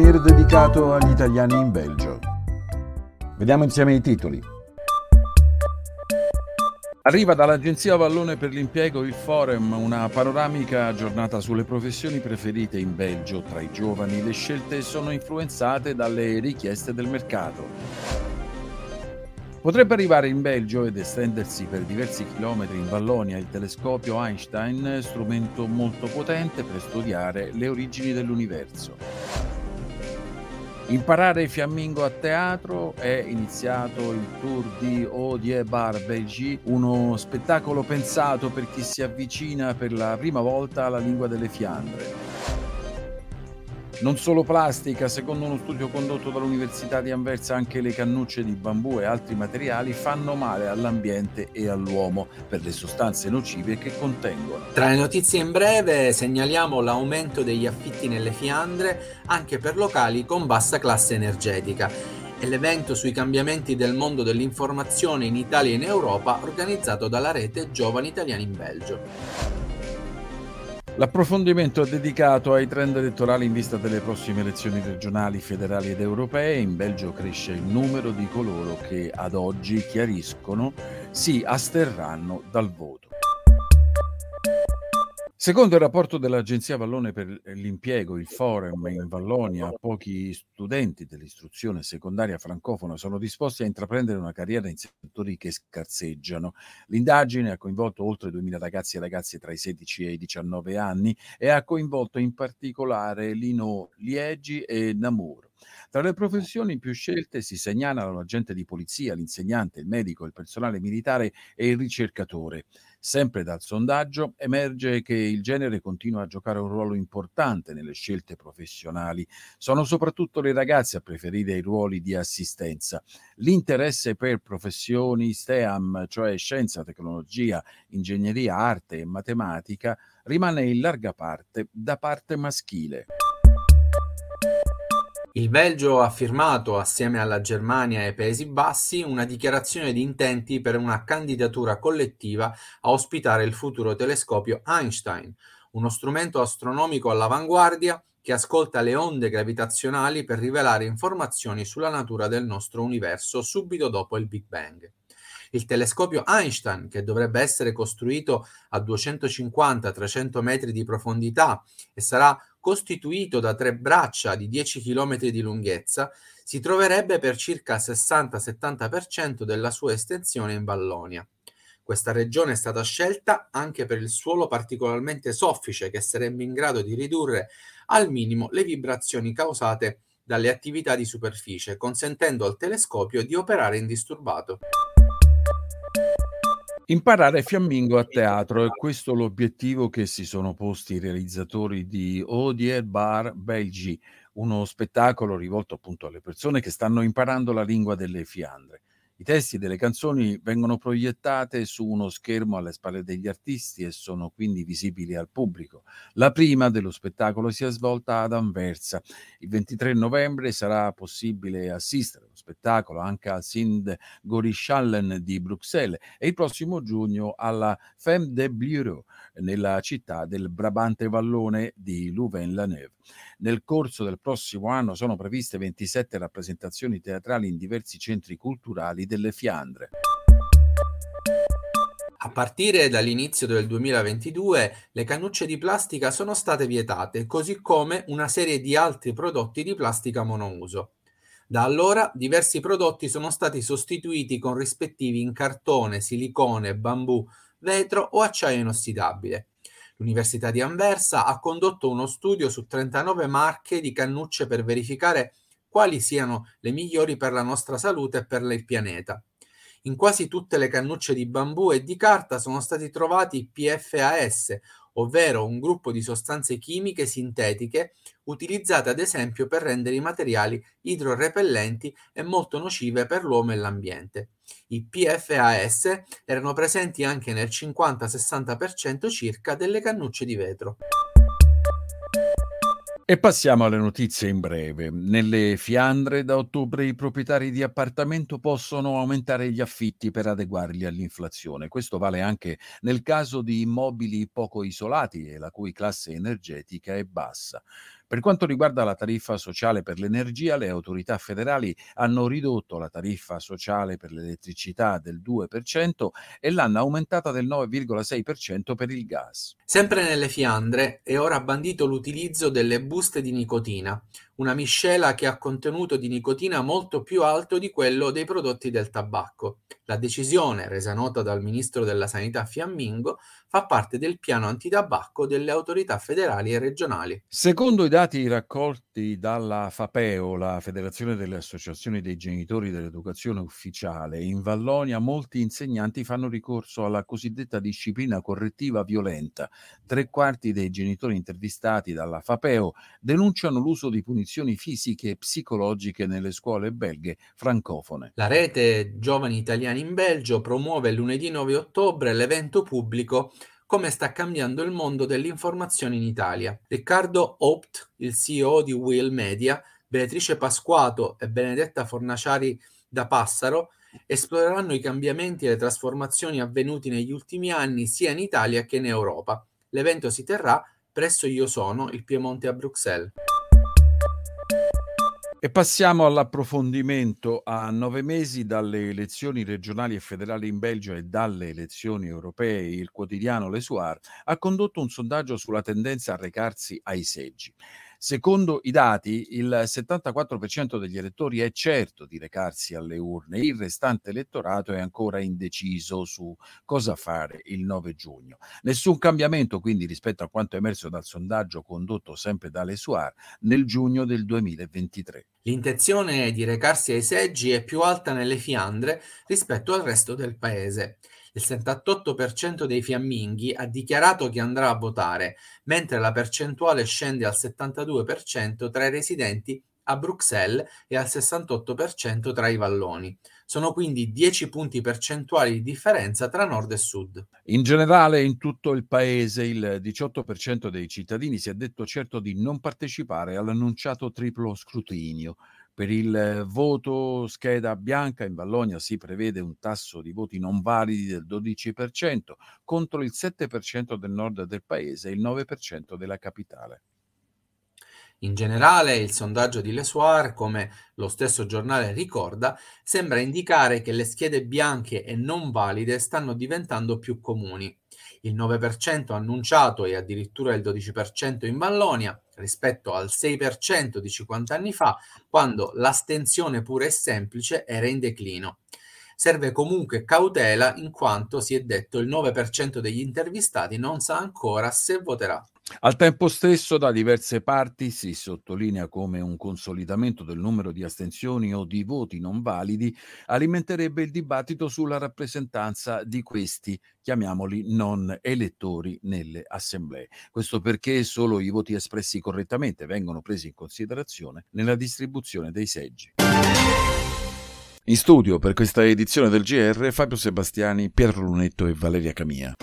souvenir dedicato agli italiani in Belgio. Vediamo insieme i titoli. Arriva dall'Agenzia Vallone per l'Impiego il Forum, una panoramica giornata sulle professioni preferite in Belgio tra i giovani. Le scelte sono influenzate dalle richieste del mercato. Potrebbe arrivare in Belgio ed estendersi per diversi chilometri in Vallonia il telescopio Einstein, strumento molto potente per studiare le origini dell'universo. Imparare fiammingo a teatro è iniziato il tour di Odie Bar Belgi, uno spettacolo pensato per chi si avvicina per la prima volta alla lingua delle Fiandre. Non solo plastica, secondo uno studio condotto dall'Università di Anversa, anche le cannucce di bambù e altri materiali fanno male all'ambiente e all'uomo per le sostanze nocive che contengono. Tra le notizie in breve segnaliamo l'aumento degli affitti nelle Fiandre anche per locali con bassa classe energetica e l'evento sui cambiamenti del mondo dell'informazione in Italia e in Europa organizzato dalla rete Giovani Italiani in Belgio. L'approfondimento è dedicato ai trend elettorali in vista delle prossime elezioni regionali, federali ed europee. In Belgio cresce il numero di coloro che ad oggi chiariscono si asterranno dal voto. Secondo il rapporto dell'Agenzia Vallone per l'impiego, il Forum in Vallonia, pochi studenti dell'istruzione secondaria francofona sono disposti a intraprendere una carriera in settori che scarseggiano. L'indagine ha coinvolto oltre 2.000 ragazzi e ragazze tra i 16 e i 19 anni e ha coinvolto in particolare Lino Liegi e Namur. Tra le professioni più scelte si segnalano l'agente di polizia, l'insegnante, il medico, il personale militare e il ricercatore. Sempre dal sondaggio emerge che il genere continua a giocare un ruolo importante nelle scelte professionali. Sono soprattutto le ragazze a preferire i ruoli di assistenza. L'interesse per professioni STEAM, cioè scienza, tecnologia, ingegneria, arte e matematica, rimane in larga parte da parte maschile. Il Belgio ha firmato, assieme alla Germania e Paesi Bassi, una dichiarazione di intenti per una candidatura collettiva a ospitare il futuro telescopio Einstein, uno strumento astronomico all'avanguardia che ascolta le onde gravitazionali per rivelare informazioni sulla natura del nostro universo subito dopo il Big Bang. Il telescopio Einstein, che dovrebbe essere costruito a 250-300 metri di profondità e sarà costituito da tre braccia di 10 km di lunghezza, si troverebbe per circa 60-70% della sua estensione in Vallonia. Questa regione è stata scelta anche per il suolo particolarmente soffice che sarebbe in grado di ridurre al minimo le vibrazioni causate dalle attività di superficie, consentendo al telescopio di operare indisturbato. Imparare fiammingo a teatro è questo l'obiettivo che si sono posti i realizzatori di Odier Bar Belgi, uno spettacolo rivolto appunto alle persone che stanno imparando la lingua delle Fiandre. I testi delle canzoni vengono proiettate su uno schermo alle spalle degli artisti e sono quindi visibili al pubblico. La prima dello spettacolo si è svolta ad Anversa. Il 23 novembre sarà possibile assistere allo spettacolo anche al Sind Gorischallen di Bruxelles e il prossimo giugno alla Femme de Bureau nella città del Brabante Vallone di Louvain-la-Neuve. Nel corso del prossimo anno sono previste 27 rappresentazioni teatrali in diversi centri culturali delle Fiandre. A partire dall'inizio del 2022 le cannucce di plastica sono state vietate, così come una serie di altri prodotti di plastica monouso. Da allora diversi prodotti sono stati sostituiti con rispettivi in cartone, silicone, bambù, vetro o acciaio inossidabile. L'Università di Anversa ha condotto uno studio su 39 marche di cannucce per verificare quali siano le migliori per la nostra salute e per il pianeta. In quasi tutte le cannucce di bambù e di carta sono stati trovati PFAS, ovvero un gruppo di sostanze chimiche sintetiche utilizzate ad esempio per rendere i materiali idrorepellenti e molto nocive per l'uomo e l'ambiente. I PFAS erano presenti anche nel 50-60% circa delle cannucce di vetro. E passiamo alle notizie in breve. Nelle Fiandre da ottobre i proprietari di appartamento possono aumentare gli affitti per adeguarli all'inflazione. Questo vale anche nel caso di immobili poco isolati e la cui classe energetica è bassa. Per quanto riguarda la tariffa sociale per l'energia, le autorità federali hanno ridotto la tariffa sociale per l'elettricità del 2% e l'hanno aumentata del 9,6% per il gas. Sempre nelle Fiandre è ora bandito l'utilizzo delle buste di nicotina, una miscela che ha contenuto di nicotina molto più alto di quello dei prodotti del tabacco. La decisione, resa nota dal ministro della Sanità Fiammingo, fa parte del piano antitabacco delle autorità federali e regionali. Secondo i dati raccolti dalla FAPEO, la Federazione delle Associazioni dei Genitori dell'Educazione Ufficiale, in Vallonia molti insegnanti fanno ricorso alla cosiddetta disciplina correttiva violenta. Tre quarti dei genitori intervistati dalla FAPEO denunciano l'uso di punizioni fisiche e psicologiche nelle scuole belghe francofone. La rete Giovani Italiani in Belgio promuove lunedì 9 ottobre l'evento pubblico come sta cambiando il mondo dell'informazione in Italia. Riccardo Opt, il CEO di Will Media, Beatrice Pasquato e Benedetta Fornaciari da Passaro esploreranno i cambiamenti e le trasformazioni avvenuti negli ultimi anni sia in Italia che in Europa. L'evento si terrà presso Io Sono, il Piemonte a Bruxelles. E passiamo all'approfondimento. A nove mesi dalle elezioni regionali e federali in Belgio e dalle elezioni europee, il quotidiano Le Soir ha condotto un sondaggio sulla tendenza a recarsi ai seggi. Secondo i dati, il 74% degli elettori è certo di recarsi alle urne, il restante elettorato è ancora indeciso su cosa fare il 9 giugno. Nessun cambiamento quindi rispetto a quanto emerso dal sondaggio condotto sempre da Lesuar nel giugno del 2023. L'intenzione di recarsi ai seggi è più alta nelle Fiandre rispetto al resto del paese. Il 78% dei fiamminghi ha dichiarato che andrà a votare, mentre la percentuale scende al 72% tra i residenti a Bruxelles e al 68% tra i valloni. Sono quindi 10 punti percentuali di differenza tra nord e sud. In generale, in tutto il paese, il 18% dei cittadini si è detto certo di non partecipare all'annunciato triplo scrutinio. Per il voto scheda bianca in Vallonia si prevede un tasso di voti non validi del 12% contro il 7% del nord del paese e il 9% della capitale. In generale, il sondaggio di Le Soir, come lo stesso giornale ricorda, sembra indicare che le schede bianche e non valide stanno diventando più comuni. Il 9% annunciato e addirittura il 12% in Vallonia, rispetto al 6% di 50 anni fa, quando l'astensione pura e semplice era in declino. Serve comunque cautela in quanto si è detto il 9% degli intervistati non sa ancora se voterà. Al tempo stesso, da diverse parti si sottolinea come un consolidamento del numero di astensioni o di voti non validi alimenterebbe il dibattito sulla rappresentanza di questi, chiamiamoli non elettori, nelle assemblee. Questo perché solo i voti espressi correttamente vengono presi in considerazione nella distribuzione dei seggi. In studio per questa edizione del GR Fabio Sebastiani, Pietro Lunetto e Valeria Camia.